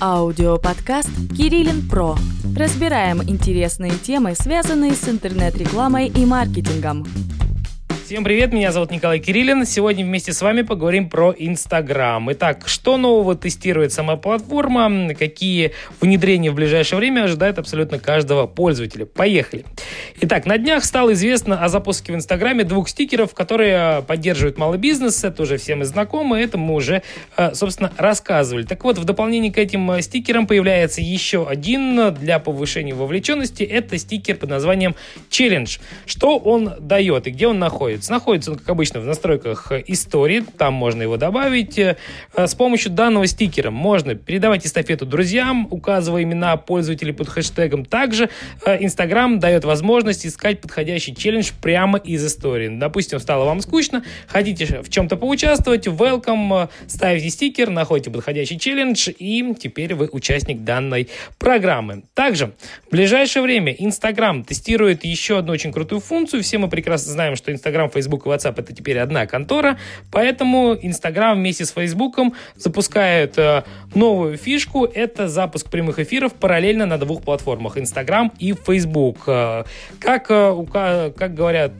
Аудиоподкаст «Кириллин Про». Разбираем интересные темы, связанные с интернет-рекламой и маркетингом. Всем привет, меня зовут Николай Кириллин. Сегодня вместе с вами поговорим про Инстаграм. Итак, что нового тестирует сама платформа, какие внедрения в ближайшее время ожидает абсолютно каждого пользователя. Поехали. Итак, на днях стало известно о запуске в Инстаграме двух стикеров, которые поддерживают малый бизнес. Это уже всем и знакомо, это мы уже, э, собственно, рассказывали. Так вот, в дополнение к этим э, стикерам появляется еще один для повышения вовлеченности. Это стикер под названием Challenge. Что он дает и где он находится? Находится? Находится он, как обычно, в настройках истории. Там можно его добавить. Э, с помощью данного стикера можно передавать эстафету друзьям, указывая имена пользователей под хэштегом. Также э, Инстаграм дает возможность искать подходящий челлендж прямо из истории. Допустим, стало вам скучно, хотите в чем-то поучаствовать, welcome, э, ставите стикер, находите подходящий челлендж, и теперь вы участник данной программы. Также в ближайшее время Инстаграм тестирует еще одну очень крутую функцию. Все мы прекрасно знаем, что Инстаграм Facebook и WhatsApp это теперь одна контора, поэтому Instagram вместе с Facebook запускает э, новую фишку, это запуск прямых эфиров параллельно на двух платформах, Instagram и Facebook. Э, как, э, как говорят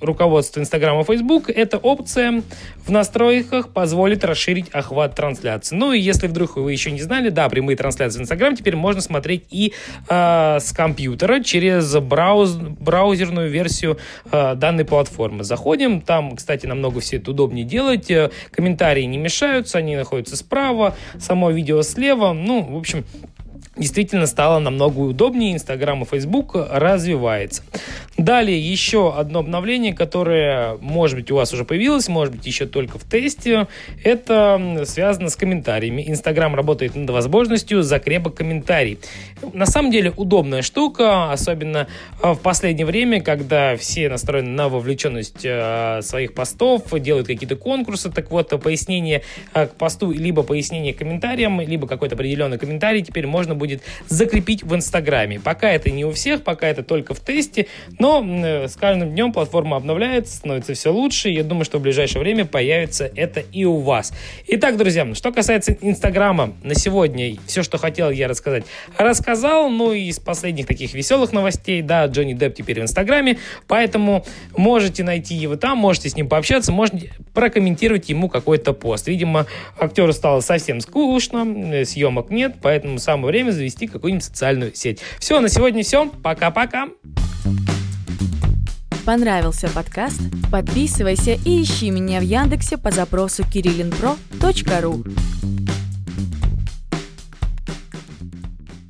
руководство Instagram и Facebook, эта опция в настройках позволит расширить охват трансляции. Ну и если вдруг вы еще не знали, да, прямые трансляции в Instagram теперь можно смотреть и э, с компьютера через брауз, браузерную версию э, данной платформы платформы. Заходим, там, кстати, намного все это удобнее делать. Э, комментарии не мешаются, они находятся справа, само видео слева. Ну, в общем, действительно стало намного удобнее, Инстаграм и Фейсбук развивается. Далее еще одно обновление, которое, может быть, у вас уже появилось, может быть, еще только в тесте. Это связано с комментариями. Инстаграм работает над возможностью закрепа комментариев. На самом деле удобная штука, особенно а, в последнее время, когда все настроены на вовлеченность а, своих постов, делают какие-то конкурсы. Так вот, пояснение а, к посту, либо пояснение к комментариям, либо какой-то определенный комментарий теперь можно будет закрепить в Инстаграме. Пока это не у всех, пока это только в тесте, но э, с каждым днем платформа обновляется, становится все лучше. Я думаю, что в ближайшее время появится это и у вас. Итак, друзья, что касается Инстаграма, на сегодня все, что хотел я рассказать, рассказал. Ну и из последних таких веселых новостей, да, Джонни Депп теперь в Инстаграме, поэтому можете найти его там, можете с ним пообщаться, можете прокомментировать ему какой-то пост. Видимо, актеру стало совсем скучно, съемок нет, поэтому самое время завести какую-нибудь социальную сеть. Все, на сегодня все. Пока-пока. Понравился подкаст? Подписывайся и ищи меня в Яндексе по запросу kirillinpro.ru